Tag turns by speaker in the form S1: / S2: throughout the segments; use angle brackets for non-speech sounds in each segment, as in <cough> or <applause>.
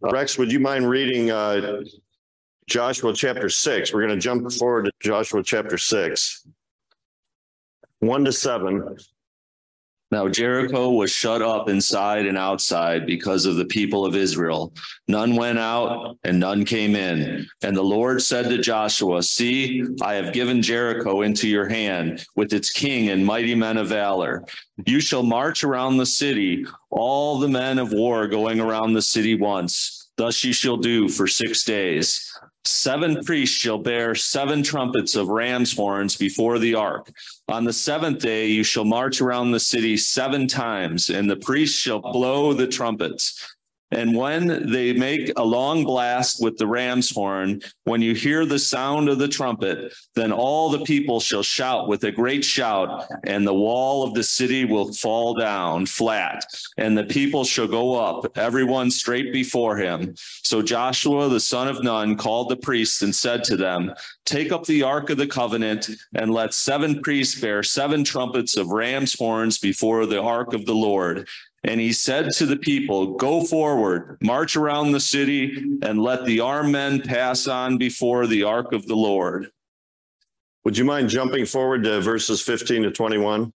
S1: Rex, would you mind reading uh, Joshua chapter 6? We're going to jump forward to Joshua chapter 6. 1 to 7.
S2: Now Jericho was shut up inside and outside because of the people of Israel. None went out and none came in. And the Lord said to Joshua, See, I have given Jericho into your hand with its king and mighty men of valor. You shall march around the city, all the men of war going around the city once. Thus you shall do for six days. Seven priests shall bear seven trumpets of ram's horns before the ark. On the seventh day, you shall march around the city seven times, and the priests shall blow the trumpets. And when they make a long blast with the ram's horn, when you hear the sound of the trumpet, then all the people shall shout with a great shout, and the wall of the city will fall down flat, and the people shall go up, everyone straight before him. So Joshua the son of Nun called the priests and said to them, Take up the ark of the covenant, and let seven priests bear seven trumpets of ram's horns before the ark of the Lord. And he said to the people, Go forward, march around the city, and let the armed men pass on before the ark of the Lord.
S1: Would you mind jumping forward to verses 15 to 21?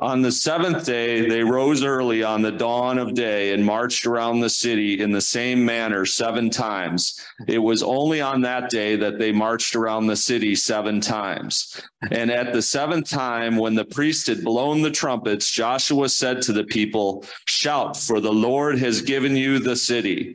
S2: On the seventh day, they rose early on the dawn of day and marched around the city in the same manner seven times. It was only on that day that they marched around the city seven times. And at the seventh time, when the priest had blown the trumpets, Joshua said to the people, Shout, for the Lord has given you the city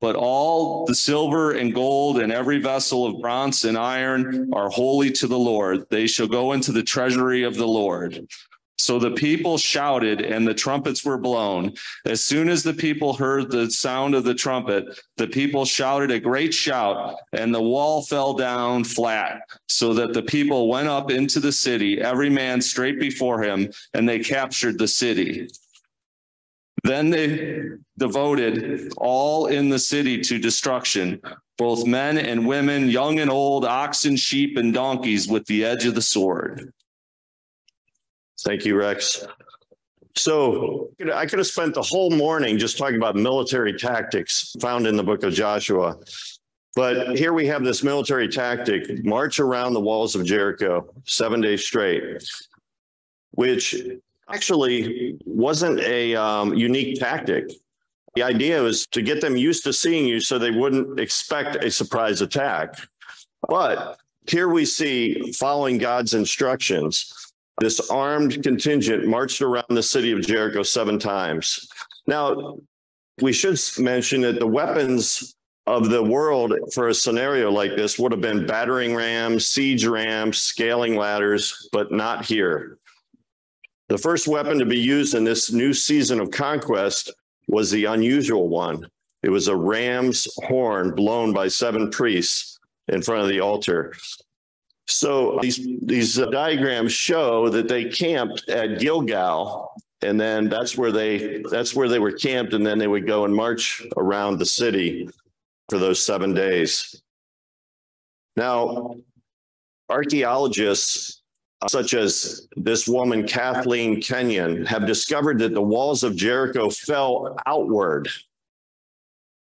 S2: But all the silver and gold and every vessel of bronze and iron are holy to the Lord. They shall go into the treasury of the Lord. So the people shouted, and the trumpets were blown. As soon as the people heard the sound of the trumpet, the people shouted a great shout, and the wall fell down flat, so that the people went up into the city, every man straight before him, and they captured the city. Then they devoted all in the city to destruction, both men and women, young and old, oxen, sheep, and donkeys with the edge of the sword.
S1: Thank you, Rex. So I could have spent the whole morning just talking about military tactics found in the book of Joshua. But here we have this military tactic march around the walls of Jericho seven days straight, which actually wasn't a um, unique tactic. The idea was to get them used to seeing you so they wouldn't expect a surprise attack. But here we see, following God's instructions, this armed contingent marched around the city of Jericho seven times. Now, we should mention that the weapons of the world for a scenario like this would have been battering rams, siege rams, scaling ladders, but not here. The first weapon to be used in this new season of conquest was the unusual one. It was a ram's horn blown by seven priests in front of the altar. So these these diagrams show that they camped at Gilgal, and then that's where they that's where they were camped, and then they would go and march around the city for those seven days. Now, archaeologists such as this woman, Kathleen Kenyon, have discovered that the walls of Jericho fell outward,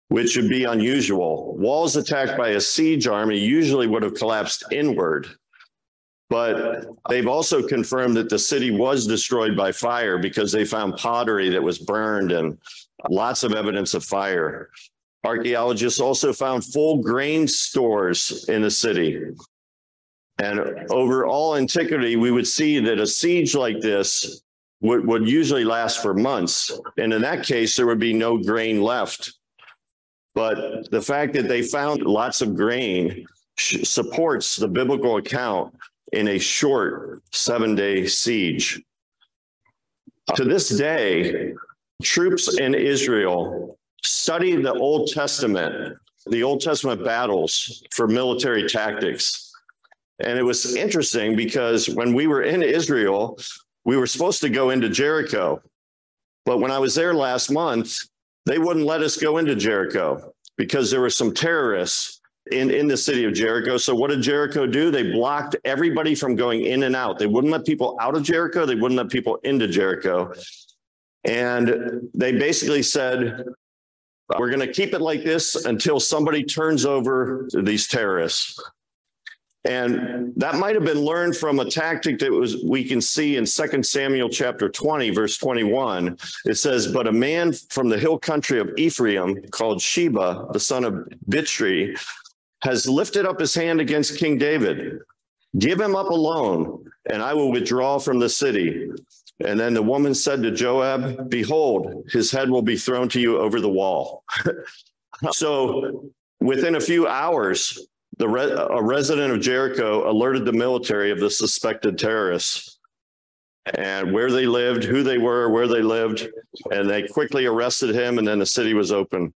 S1: which would be unusual. Walls attacked by a siege army usually would have collapsed inward. But they've also confirmed that the city was destroyed by fire because they found pottery that was burned and lots of evidence of fire. Archaeologists also found full grain stores in the city. And over all antiquity, we would see that a siege like this would, would usually last for months. And in that case, there would be no grain left. But the fact that they found lots of grain supports the biblical account in a short seven day siege. To this day, troops in Israel study the Old Testament, the Old Testament battles for military tactics. And it was interesting because when we were in Israel, we were supposed to go into Jericho. But when I was there last month, they wouldn't let us go into Jericho because there were some terrorists in, in the city of Jericho. So what did Jericho do? They blocked everybody from going in and out. They wouldn't let people out of Jericho. They wouldn't let people into Jericho. And they basically said, we're going to keep it like this until somebody turns over these terrorists. And that might have been learned from a tactic that was we can see in 2 Samuel chapter 20, verse 21. It says, But a man from the hill country of Ephraim called Sheba, the son of Bichri, has lifted up his hand against King David. Give him up alone, and I will withdraw from the city. And then the woman said to Joab, Behold, his head will be thrown to you over the wall. <laughs> so within a few hours, re- a resident of Jericho alerted the military of the suspected terrorists and where they lived, who they were, where they lived, and they quickly arrested him. And then the city was open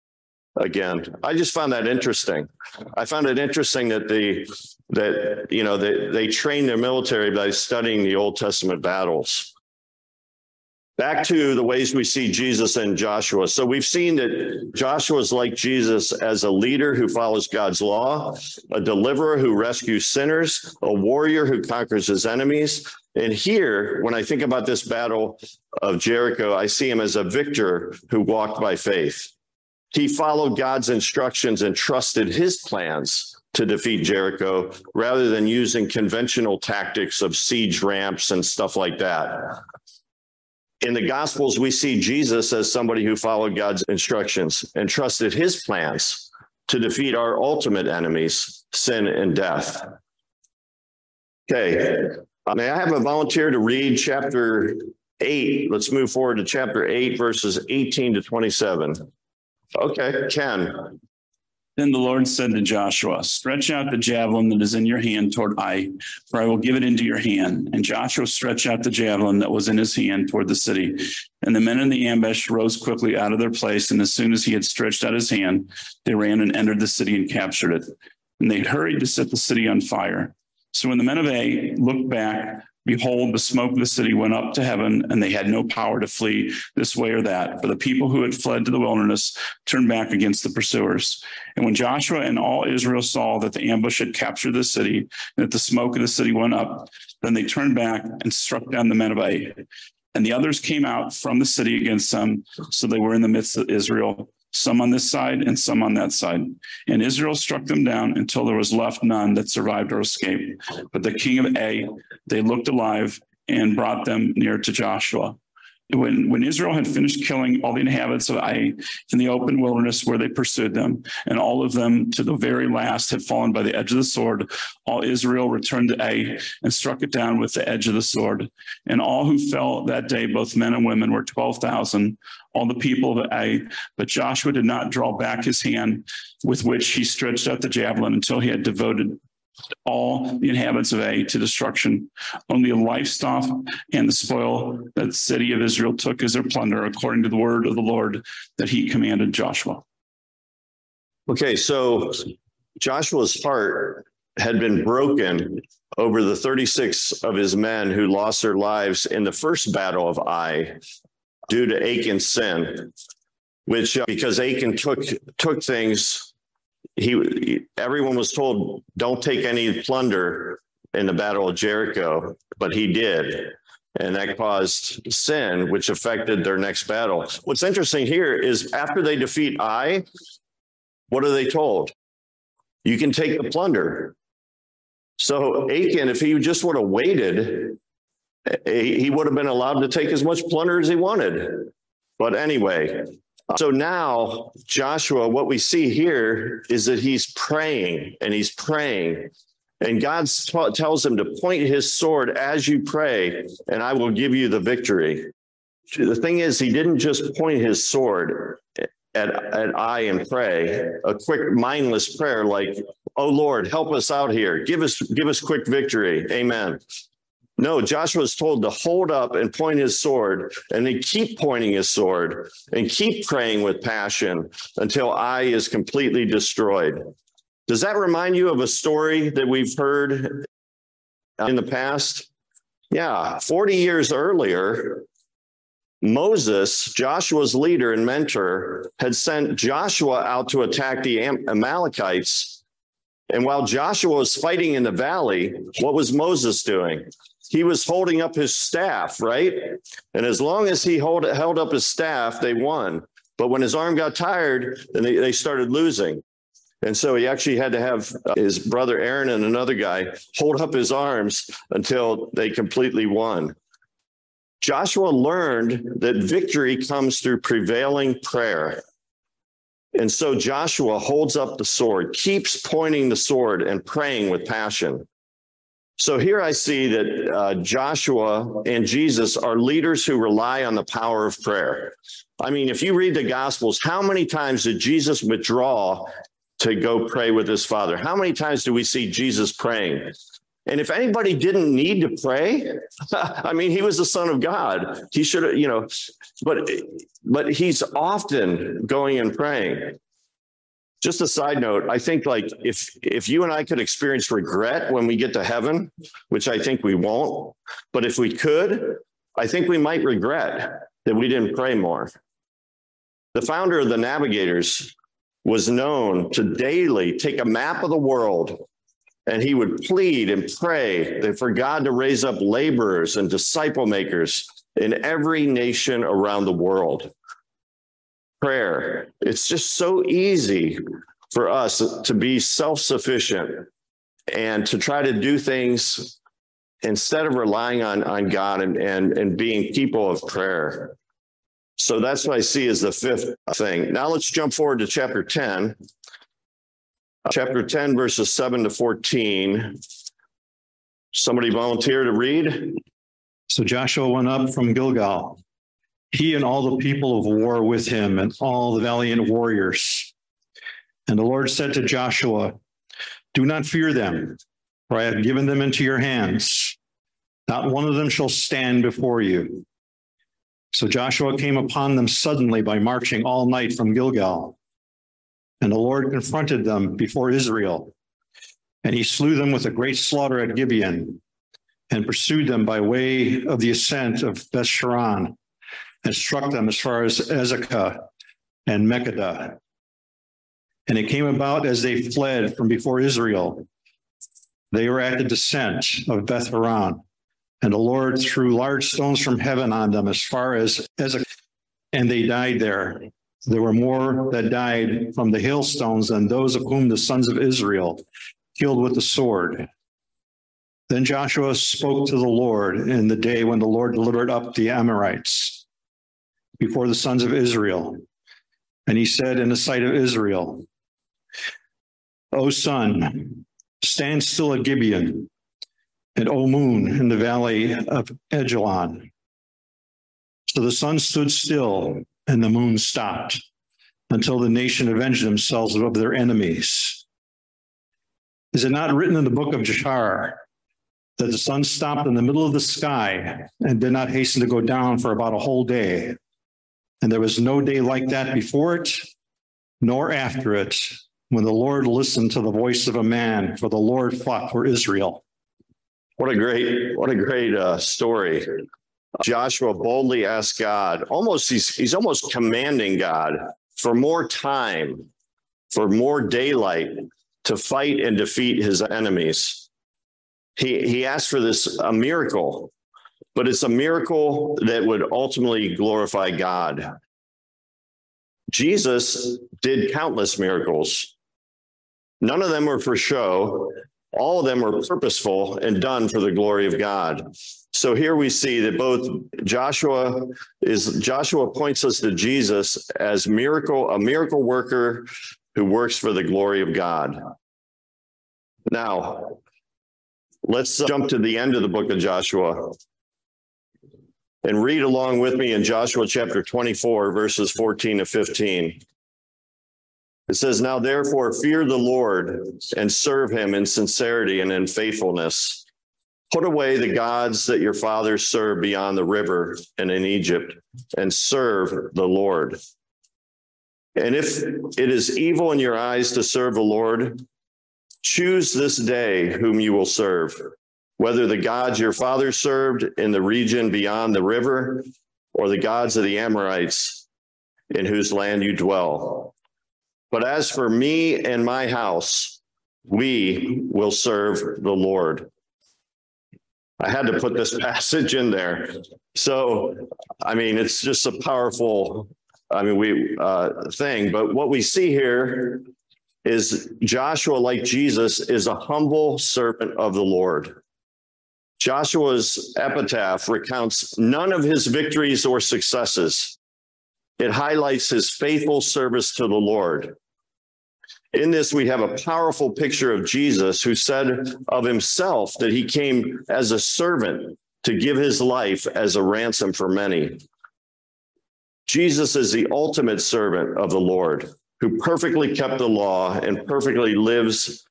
S1: again. I just found that interesting. I found it interesting that the that you know they they train their military by studying the Old Testament battles. Back to the ways we see Jesus and Joshua. So we've seen that Joshua is like Jesus as a leader who follows God's law, a deliverer who rescues sinners, a warrior who conquers his enemies. And here, when I think about this battle of Jericho, I see him as a victor who walked by faith. He followed God's instructions and trusted his plans to defeat Jericho rather than using conventional tactics of siege ramps and stuff like that in the Gospels, we see Jesus as somebody who followed God's instructions and trusted his plans to defeat our ultimate enemies, sin and death. Okay, may I have a volunteer to read chapter eight? Let's move forward to chapter eight, verses 18 to 27. Okay, Ken.
S3: Then the Lord said to Joshua, Stretch out the javelin that is in your hand toward Ai, for I will give it into your hand. And Joshua stretched out the javelin that was in his hand toward the city. And the men in the ambush rose quickly out of their place. And as soon as he had stretched out his hand, they ran and entered the city and captured it. And they hurried to set the city on fire. So when the men of Ai looked back, Behold, the smoke of the city went up to heaven, and they had no power to flee this way or that. For the people who had fled to the wilderness turned back against the pursuers. And when Joshua and all Israel saw that the ambush had captured the city, and that the smoke of the city went up, then they turned back and struck down the men of Ai. And the others came out from the city against them, so they were in the midst of Israel some on this side and some on that side. And Israel struck them down until there was left none that survived or escaped. But the king of Ai, they looked alive and brought them near to Joshua when when Israel had finished killing all the inhabitants of Ai in the open wilderness where they pursued them, and all of them to the very last had fallen by the edge of the sword, all Israel returned to Ai and struck it down with the edge of the sword. And all who fell that day, both men and women, were twelve thousand, all the people of Ai. But Joshua did not draw back his hand with which he stretched out the javelin until he had devoted all the inhabitants of Ai to destruction. Only the livestock and the spoil that the city of Israel took as their plunder, according to the word of the Lord that he commanded Joshua.
S1: Okay, so Joshua's heart had been broken over the 36 of his men who lost their lives in the first battle of Ai due to Achan's sin, which uh, because Achan took took things he everyone was told don't take any plunder in the battle of Jericho, but he did. And that caused sin, which affected their next battle. What's interesting here is after they defeat Ai, what are they told? You can take the plunder. So Achan, if he just would have waited, he would have been allowed to take as much plunder as he wanted. But anyway, So now Joshua, what we see here is that he's praying and he's praying. And God t- tells him to point his sword as you pray, and I will give you the victory. The thing is, he didn't just point his sword at, at Ai and pray, a quick mindless prayer like, oh Lord, help us out here. Give us, give us quick victory. Amen. No, Joshua is told to hold up and point his sword and then keep pointing his sword and keep praying with passion until Ai is completely destroyed. Does that remind you of a story that we've heard in the past? Yeah, 40 years earlier, Moses, Joshua's leader and mentor, had sent Joshua out to attack the Amalekites. And while Joshua was fighting in the valley, what was Moses doing? He was holding up his staff, right? And as long as he hold, held up his staff, they won. But when his arm got tired, then they, they started losing. And so he actually had to have uh, his brother Aaron and another guy hold up his arms until they completely won. Joshua learned that victory comes through prevailing prayer. And so Joshua holds up the sword, keeps pointing the sword and praying with passion. So here I see that uh, Joshua and Jesus are leaders who rely on the power of prayer. I mean, if you read the Gospels, how many times did Jesus withdraw to go pray with his Father? How many times do we see Jesus praying? And if anybody didn't need to pray, <laughs> I mean, he was the son of God. He should have, you know, but but he's often going and praying. Just a side note, I think like if if you and I could experience regret when we get to heaven, which I think we won't, but if we could, I think we might regret that we didn't pray more. The founder of the Navigators was known to daily take a map of the world and he would plead and pray that for God to raise up laborers and disciple makers in every nation around the world. Prayer. It's just so easy for us to be self sufficient and to try to do things instead of relying on, on God and, and, and being people of prayer. So that's what I see as the fifth thing. Now let's jump forward to chapter 10 chapter 10, verses 7 to 14. Somebody volunteer to read?
S4: So Joshua went up from Gilgal, he and all the people of war with him, and all the valiant warriors. And the Lord said to Joshua, Do not fear them, for I have given them into your hands. Not one of them shall stand before you. So Joshua came upon them suddenly by marching all night from Gilgal. And the Lord confronted them before Israel. And he slew them with a great slaughter at Gibeon and pursued them by way of the ascent of Beth Horon and struck them as far as Azekah and Makkedah. And it came about as they fled from before Israel. They were at the descent of Beth Horon, and the Lord threw large stones from heaven on them as far as Azekah, and they died there. There were more that died from the hailstones than those of whom the sons of Israel killed with the sword. Then Joshua spoke to the Lord in the day when the Lord delivered up the Amorites before the sons of Israel. And he said in the sight of Israel, O sun, stand still at Gibeon, and O moon in the valley of Ajalon. So the sun stood still and the moon stopped until the nation avenged themselves of their enemies. Is it not written in the book of Jashar that the sun stopped in the middle of the sky and did not hasten to go down for about a whole day? And there was no day like that before it, nor after it, when the Lord listened to the voice of a man, for the Lord fought for Israel.
S1: What a great, what a great uh, story. Joshua boldly asks God, almost he's he's almost commanding God for more time, for more daylight to fight and defeat his enemies. He he asked for this a miracle, but it's a miracle that would ultimately glorify God. Jesus did countless miracles. None of them were for show. All of them were purposeful and done for the glory of God. So here we see that both Joshua is Joshua points us to Jesus as miracle, a miracle worker who works for the glory of God. Now, let's jump to the end of the book of Joshua and read along with me in Joshua chapter 24, verses 14 to 15. It says, Now therefore fear the Lord and serve him in sincerity and in faithfulness. Put away the gods that your fathers served beyond the river and in Egypt, and serve the Lord. And if it is evil in your eyes to serve the Lord, choose this day whom you will serve, whether the gods your fathers served in the region beyond the river, or the gods of the Amorites in whose land you dwell. But as for me and my house, we will serve the Lord. I had to put this <laughs> passage in there. So, I mean, it's just a powerful, I mean, we uh, thing. But what we see here is Joshua, like Jesus, is a humble servant of the Lord. Joshua's epitaph recounts none of his victories or successes. It highlights his faithful service to the Lord. In this, we have a powerful picture of Jesus who said of himself that he came as a servant to give his life as a ransom for many. Jesus is the ultimate servant of the Lord who perfectly kept the law and perfectly lives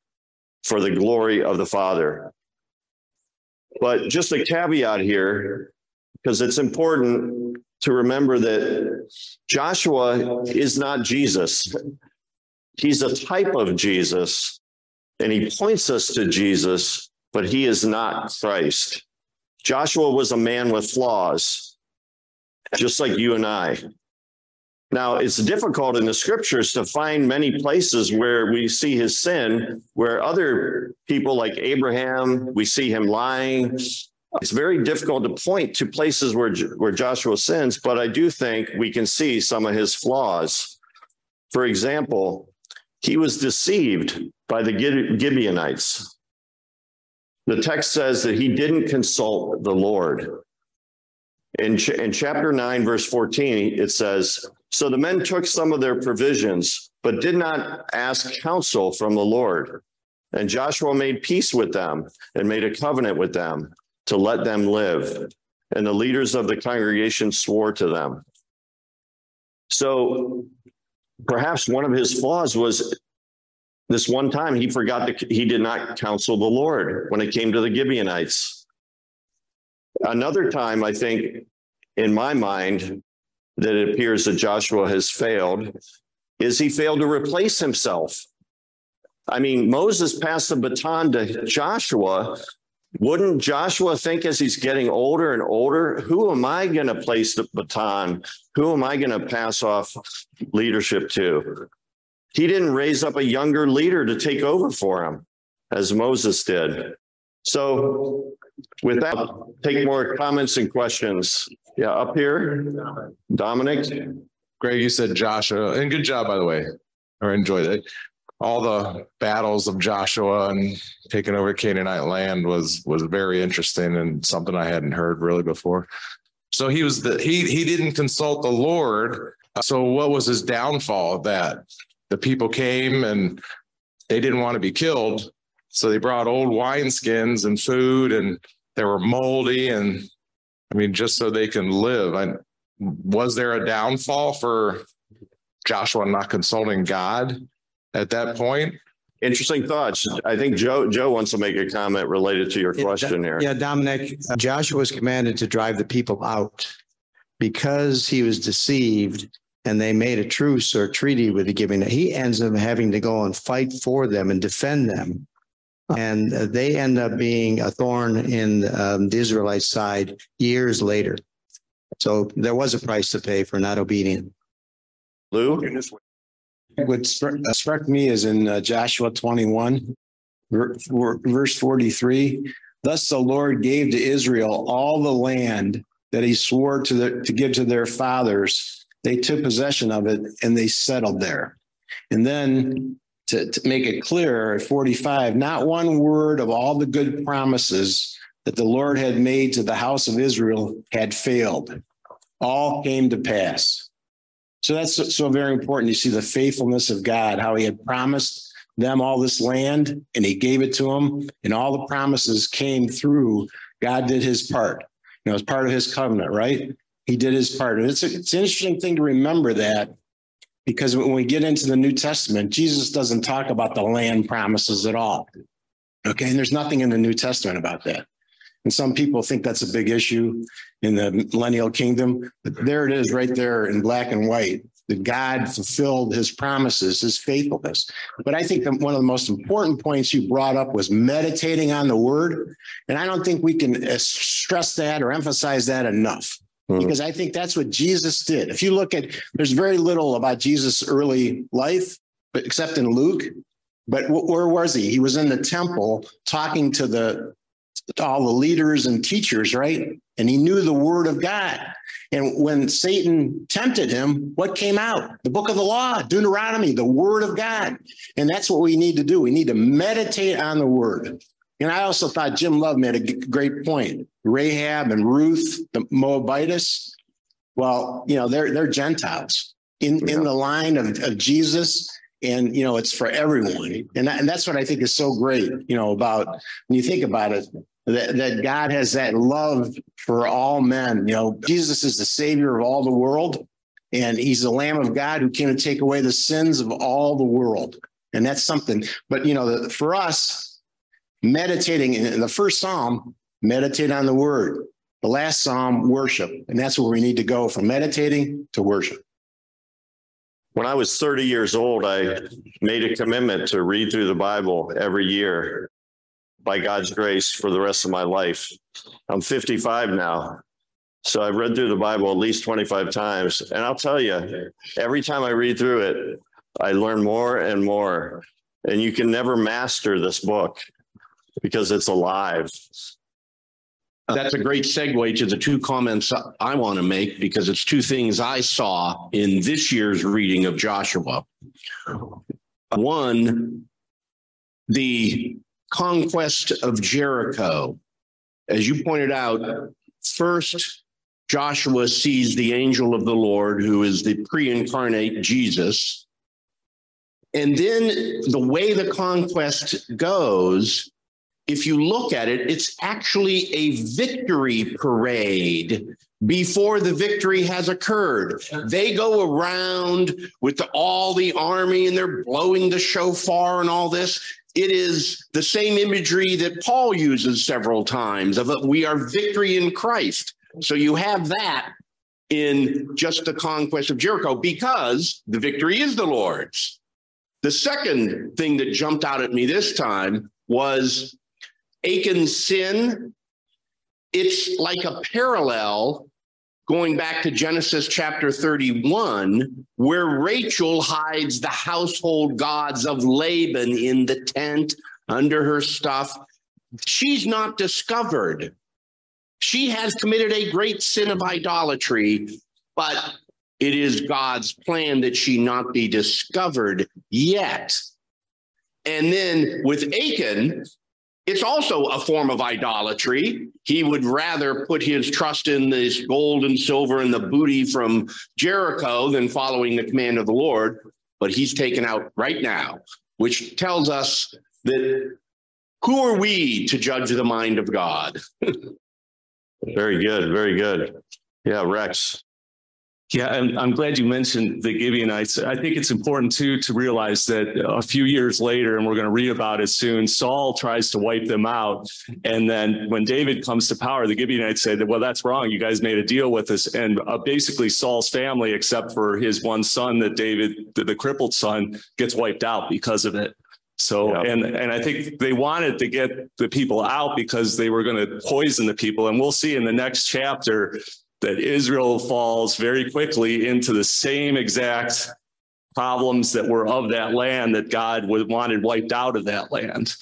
S1: for the glory of the Father. But just a caveat here, because it's important to remember that Joshua is not Jesus. He's a type of Jesus, and he points us to Jesus, but he is not Christ. Joshua was a man with flaws, just like you and I. Now, it's difficult in the scriptures to find many places where we see his sin, where other people like Abraham, we see him lying. It's very difficult to point to places where, where Joshua sins, but I do think we can see some of his flaws. For example, he was deceived by the Gibeonites. The text says that he didn't consult the Lord. In, ch- in chapter 9, verse 14, it says, So the men took some of their provisions, but did not ask counsel from the Lord. And Joshua made peace with them and made a covenant with them to let them live. And the leaders of the congregation swore to them. So perhaps one of his flaws was this one time he forgot that he did not counsel the Lord when it came to the Gibeonites. Another time, I think, in my mind, that it appears that Joshua has failed is he failed to replace himself. I mean, Moses passed the baton to Joshua. Wouldn't Joshua think as he's getting older and older, who am I going to place the baton? Who am I going to pass off leadership to? He didn't raise up a younger leader to take over for him as Moses did. So with that, take more comments and questions. Yeah, up here, Dominic.
S5: Greg, you said Joshua, and good job, by the way. I enjoyed it. All the battles of Joshua and taking over Canaanite land was was very interesting and something I hadn't heard really before. So he was the he he didn't consult the Lord. So what was his downfall? That the people came and they didn't want to be killed, so they brought old wineskins and food, and they were moldy, and I mean, just so they can live. I, was there a downfall for Joshua not consulting God at that point?
S1: Interesting thoughts. I think Joe Joe wants to make a comment related to your question here.
S6: Yeah, Dominic, uh, Joshua was commanded to drive the people out because he was deceived and they made a truce or treaty with the giving. He ends up having to go and fight for them and defend them. <laughs> And uh, they end up being a thorn in um, the Israelite side years later. So there was a price to pay for not obedience.
S1: Lou?
S7: What struck, uh, struck me is in uh, Joshua 21, ver- ver- verse 43. Thus the Lord gave to Israel all the land that he swore to, the, to give to their fathers. They took possession of it and they settled there. And then to, to make it clear at 45, not one word of all the good promises that the Lord had made to the house of Israel had failed. All came to pass. So that's so- very important. You see the faithfulness of God, how he had promised them all this land and he gave it to them and all the promises came through. God did his part. You know, it's part of his covenant, right? He did his part. And it's, a, it's an interesting thing to remember that because when we get into the New Testament, Jesus doesn't talk about the land promises at all. Okay. And there's nothing in the New Testament about that. And some people think that's a big issue in the millennial kingdom. But there it is right there in black and white that God fulfilled his promises, his faithfulness. But I think that one of the most important points you brought up was meditating on the word. And I don't think we can stress that or emphasize that enough
S1: Mhm.
S7: because I think that's what Jesus did. If you look at, there's very little about Jesus' early life, but except in Luke. But wh- where was he? He was in the temple talking to the to all the leaders and teachers, right? And he knew the word of God. And when Satan tempted him, what came out? The book of the law, Deuteronomy, the word of God. And that's what we need to do. We need to meditate on the word. And I also thought Jim Love made a g- great point. Rahab and Ruth, the Moabitess, well, you know, they're they're Gentiles in, in the line of, of Jesus. And you know, it's for everyone. And, that, and that's what I think is so great, you know, about when you think about it, that, that God has that love for all men. You know, Jesus is the savior of all the world, and he's the Lamb of God who came to take away the sins of all the world. And that's something. But you know, the- for us, meditating in the first psalm, meditate on the word. The last psalm, worship. And that's where we need to go from meditating to worship.
S1: When I was 30 years old, I made a commitment to read through the Bible every year by God's grace for the rest of my life. I'm 55 now. So I've read through the Bible at least 25 times. And I'll tell you, every time I read through it, I learn more and more. And you can never master this book because it's alive.
S8: Uh, That's a great segue to the two comments I want to make because it's two things I saw in this year's reading of Joshua. One, the conquest of Jericho. As you pointed out, first, Joshua sees the angel of the Lord, who is the pre incarnate Jesus. And then the way the conquest goes if you look at it, it's actually a victory parade before the victory has occurred. They go around with the, all the army and they're blowing the shofar and all this. It is the same imagery that Paul uses several times of a, we are victory in Christ. So you have that in just the conquest of Jericho because the victory is the Lord's. The second thing that jumped out at me this time was Achan's sin, it's like a parallel going back to Genesis chapter 31, where Rachel hides the household gods of Laban in the tent under her stuff. She's not discovered. She has committed a great sin of idolatry, but it is God's plan that she not be discovered yet. And then with Achan, it's also a form of idolatry. He would rather put his trust in this gold and silver and the booty from Jericho than following the command of the Lord. But he's taken out right now, which tells us that who are we to judge the mind of God? <laughs>
S1: Very good. Very good. Yeah, Rex.
S2: Yeah, and I'm glad you mentioned the Gibeonites. I think it's important too to realize that a few years later, and we're going to read about it soon, Saul tries to wipe them out. And then when David comes to power, the Gibeonites say that, well, that's wrong. You guys made a deal with us. And uh, basically, Saul's family, except for his one son that David, the, the crippled son, gets wiped out because of it. So,
S1: Yeah.
S2: and and I think they wanted to get the people out because they were going to poison the people. And we'll see in the next chapter that Israel falls very quickly into the same exact problems that were of that land that God would wanted wiped out of that land.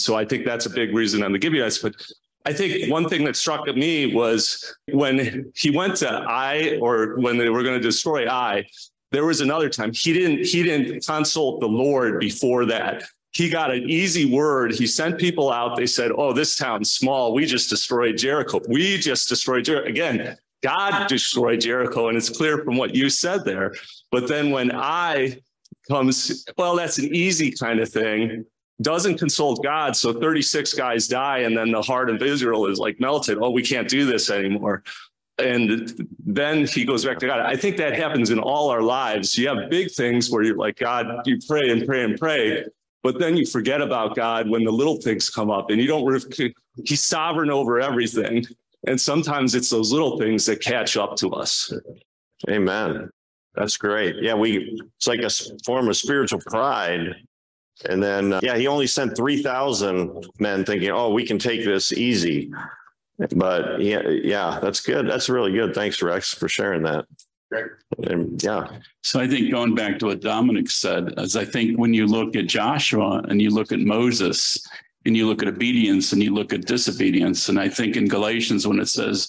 S2: So I think that's a big reason on the Gibeonites. But I think one thing that struck me was when he went to Ai, or when they were going to destroy Ai, there was another time he didn't he didn't consult the Lord before that. he got an easy word. He sent people out. They said, Oh, this town's small. We just destroyed Jericho. We just destroyed Jericho. Again, God destroyed Jericho. And it's clear from what you said there. But then when Ai comes, well, that's an easy kind of thing, doesn't consult God. So 36 guys die. And then the heart of Israel is like melted. Oh, we can't do this anymore. And then he goes back to God. I think that happens in all our lives. You have big things where you're like, God, you pray and pray and pray. But then you forget about God when the little things come up and you don't, he's sovereign over everything. And sometimes it's those little things that catch up to us.
S1: Amen. That's great. Yeah, we, it's like a form of spiritual pride. And then, uh, yeah, he only sent 3,000 men thinking, oh, we can take this easy. But yeah, yeah, that's good. That's really good. Thanks, Rex, for sharing that. And yeah.
S3: So I think going back to what Dominic said, as I think when you look at Joshua and you look at Moses and you look at obedience and you look at disobedience, and I think in Galatians when it says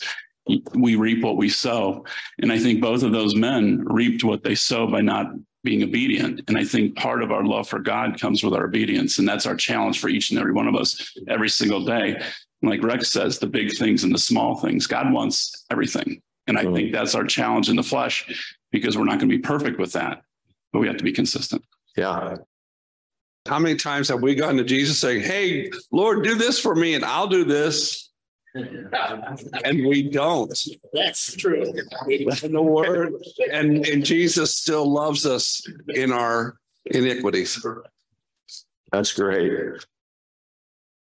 S3: we reap what we sow, and I think both of those men reaped what they sow by not being obedient. And I think part of our love for God comes with our obedience. And that's our challenge for each and every one of us every single day like Rex says, the big things and the small things. God wants everything. And I think that's our challenge in the flesh because we're not going to be perfect with that, but we have to be consistent.
S1: Yeah.
S9: How many times have we gone to Jesus saying, Hey, Lord, do this for me and I'll do this? <laughs> and we don't.
S10: That's true.
S9: In the word, and, and Jesus still loves us in our iniquities.
S1: That's great.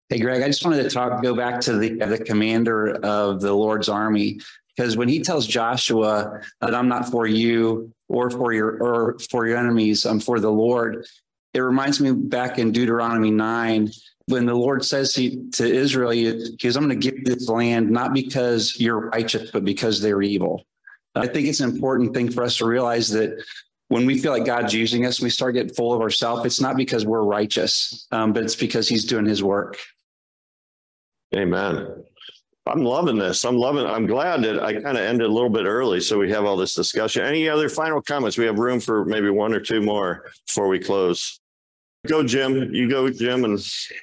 S11: Hey, Greg, I just wanted to talk, go back to the, the commander of the Lord's army, because when he tells Joshua that I'm not for you or for your or for your enemies, I'm for the Lord. It reminds me back in Deuteronomy 9 when the Lord says he, to Israel, he goes, I'm going to give this land, not because you're righteous, but because they're evil. I think it's an important thing for us to realize that when we feel like God's using us, we start getting full of ourselves. It's not because we're righteous, um, but it's because He's doing His work.
S1: Amen. I'm loving this. I'm loving. I'm glad that I kind of ended a little bit early, so we have all this discussion. Any other final comments? We have room for maybe one or two more before we close. Go, Jim. You go, Jim. And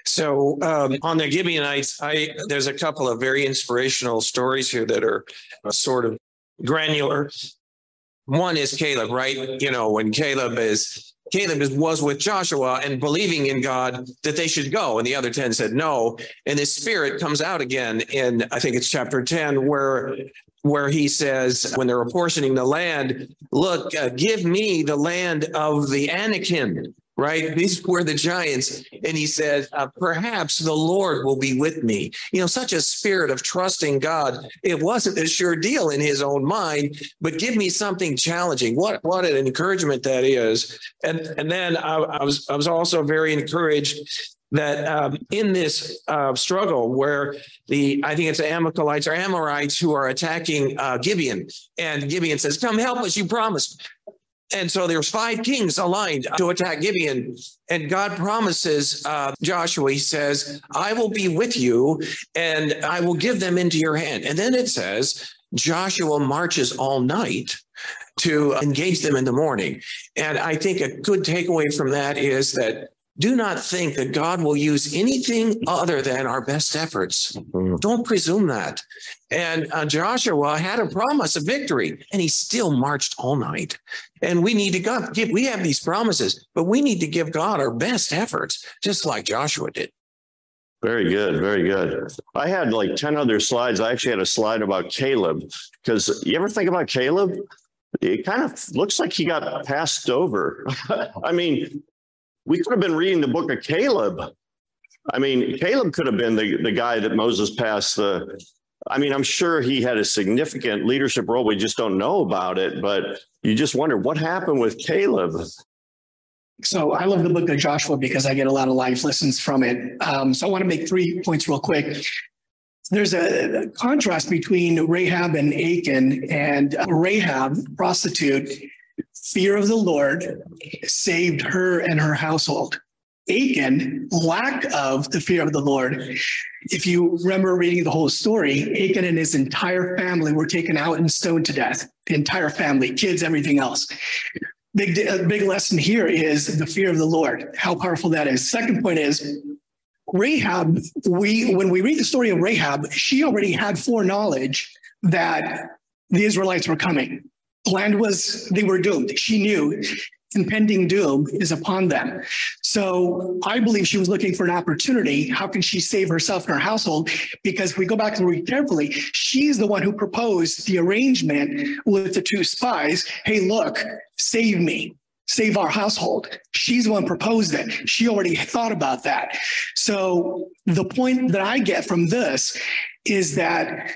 S10: so um, on the Gibeonites, I there's a couple of very inspirational stories here that are uh, sort of granular. One is Caleb, right? You know, when Caleb is Caleb was with Joshua and believing in God that they should go. And the other 10 said no. And his spirit comes out again in, I think it's chapter 10, where where he says, when they're apportioning the land, look, uh, give me the land of the Anakim right? These were the giants. And he said, uh, perhaps the Lord will be with me. You know, such a spirit of trusting God. It wasn't a sure deal in his own mind, but give me something challenging. What, what an encouragement that is. And, and then I, I was, I was also very encouraged that um, in this uh, struggle where the I think it's the Amalekites or Amorites who are attacking uh, Gibeon, and Gibeon says, "Come help us, you promised." And so there's five kings aligned to attack Gibeon. And God promises uh, Joshua, he says, I will be with you and I will give them into your hand. And then it says, Joshua marches all night to engage them in the morning. And I think a good takeaway from that is that do not think that God will use anything other than our best efforts. Mm-hmm. Don't presume that. And uh, Joshua had a promise of victory, and he still marched all night. And we need to give, we have these promises, but we need to give God our best efforts, just like Joshua did.
S1: Very good. Very good. I had like 10 other slides. I actually had a slide about Caleb because you ever think about Caleb? It kind of looks like he got passed over. <laughs> I mean, we could have been reading the book of Caleb. I mean, Caleb could have been the, the guy that Moses passed the. I mean, I'm sure he had a significant leadership role. We just don't know about it, but you just wonder what happened with Caleb.
S12: So I love the book of Joshua because I get a lot of life lessons from it. Um, so I want to make three points real quick. There's a contrast between Rahab and Achan, and Rahab, prostitute, fear of the Lord saved her and her household. Achan, lack of the fear of the Lord. If you remember reading the whole story, Achan and his entire family were taken out and stoned to death. The entire family, kids, everything else. big, big lesson here is the fear of the Lord, how powerful that is. Second point is Rahab, we, when we read the story of Rahab, she already had foreknowledge that the Israelites were coming. Land was, they were doomed. She knew impending doom is upon them. So I believe she was looking for an opportunity. How can she save herself and her household? Because if we go back and read carefully, she's the one who proposed the arrangement with the two spies. Hey, look, save me. Save our household. She's the one proposed it. She already thought about that. So the point that I get from this is that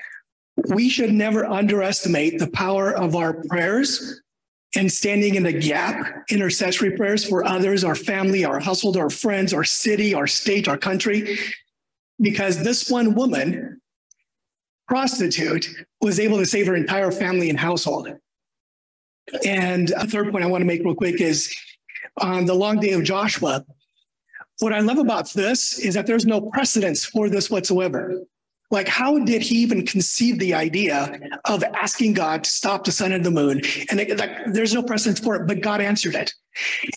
S12: we should never underestimate the power of our prayers and standing in the gap, intercessory prayers for others, our family, our household, our friends, our city, our state, our country. Because this one woman, prostitute, was able to save her entire family and household. And a third point I want to make real quick is on the long day of Joshua, what I love about this is that there's no precedence for this whatsoever. Like, how did he even conceive the idea of asking God to stop the sun and the moon? And it, like, there's no precedent for it, but God answered it.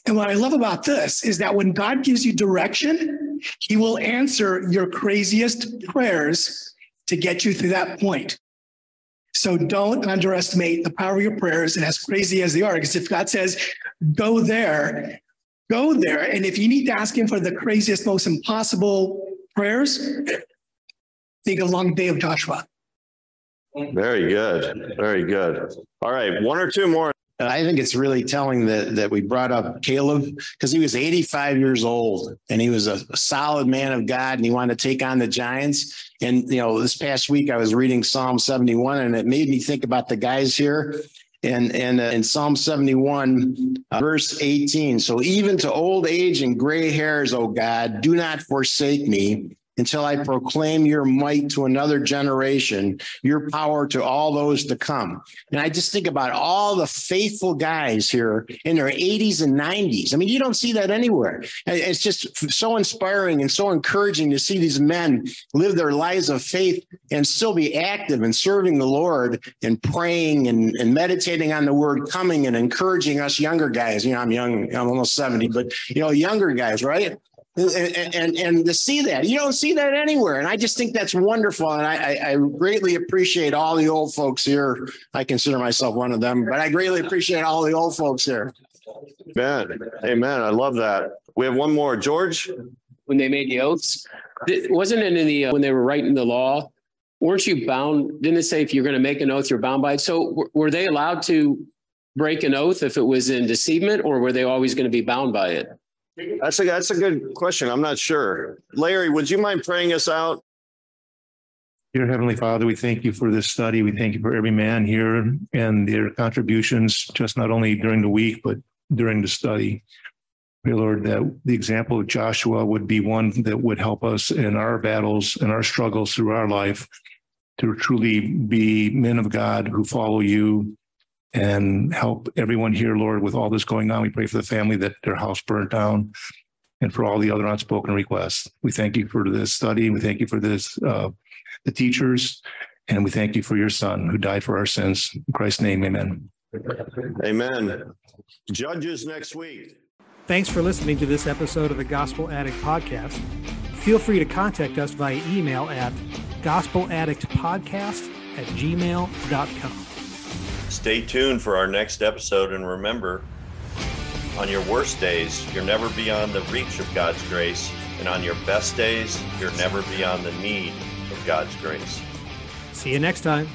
S12: And what I love about this is that when God gives you direction, he will answer your craziest prayers to get you through that point. So don't underestimate the power of your prayers and as crazy as they are, because if God says, go there, go there. And if you need to ask him for the craziest, most impossible prayers, think a long day of Joshua.
S1: Very good. Very good. All right. One or two more.
S7: I think it's really telling that that we brought up Caleb because he was 85 years old and he was a, a, solid man of God and he wanted to take on the giants. And you know, this past week I was reading Psalm 71 and it made me think about the guys here. And and uh, in Psalm 71, uh, verse 18. So even to old age and gray hairs, oh God, do not forsake me until I proclaim your might to another generation, your power to all those to come. And I just think about all the faithful guys here in their 80s and 90s. I mean, you don't see that anywhere. It's just so inspiring and so encouraging to see these men live their lives of faith and still be active and serving the Lord and praying and, and meditating on the word coming and encouraging us younger guys. You know, I'm young, I'm almost 70, but you know, younger guys, right? And, and, and to see that you don't see that anywhere. And i just think that's wonderful. And I, I greatly appreciate all the old folks here. I consider myself one of them but i greatly appreciate all the old folks here.
S1: Amen amen i love that. We have one more. George?
S13: When they made the oaths wasn't it in the uh, when they were writing the law? Weren't you bound didn't it say if you're going to make an oath you're bound by it? So were they allowed to break an oath if it was in deceivement or were they always going to be bound by it
S1: that's a that's a good question. I'm not sure. Larry, would you mind praying us out?
S4: Dear Heavenly Father, we thank you for this study. We thank you for every man here and their contributions, just not only during the week, but during the study. Dear Lord, that the example of Joshua would be one that would help us in our battles and our struggles through our life to truly be men of God who follow you and help everyone here, Lord, with all this going on. We pray for the family that their house burned down and for all the other unspoken requests. We thank you for this study. We thank you for this, uh, the teachers, and we thank you for your son who died for our sins. In Christ's name, amen.
S1: Amen. Judges next week.
S14: Thanks for listening to this episode of the Gospel Addict Podcast. Feel free to contact us via email at gospeladdictpodcast at gmail.com.
S1: Stay tuned for our next episode and remember, on your worst days, you're never beyond the reach of God's grace. And on your best days, you're never beyond the need of God's grace.
S14: See you next time.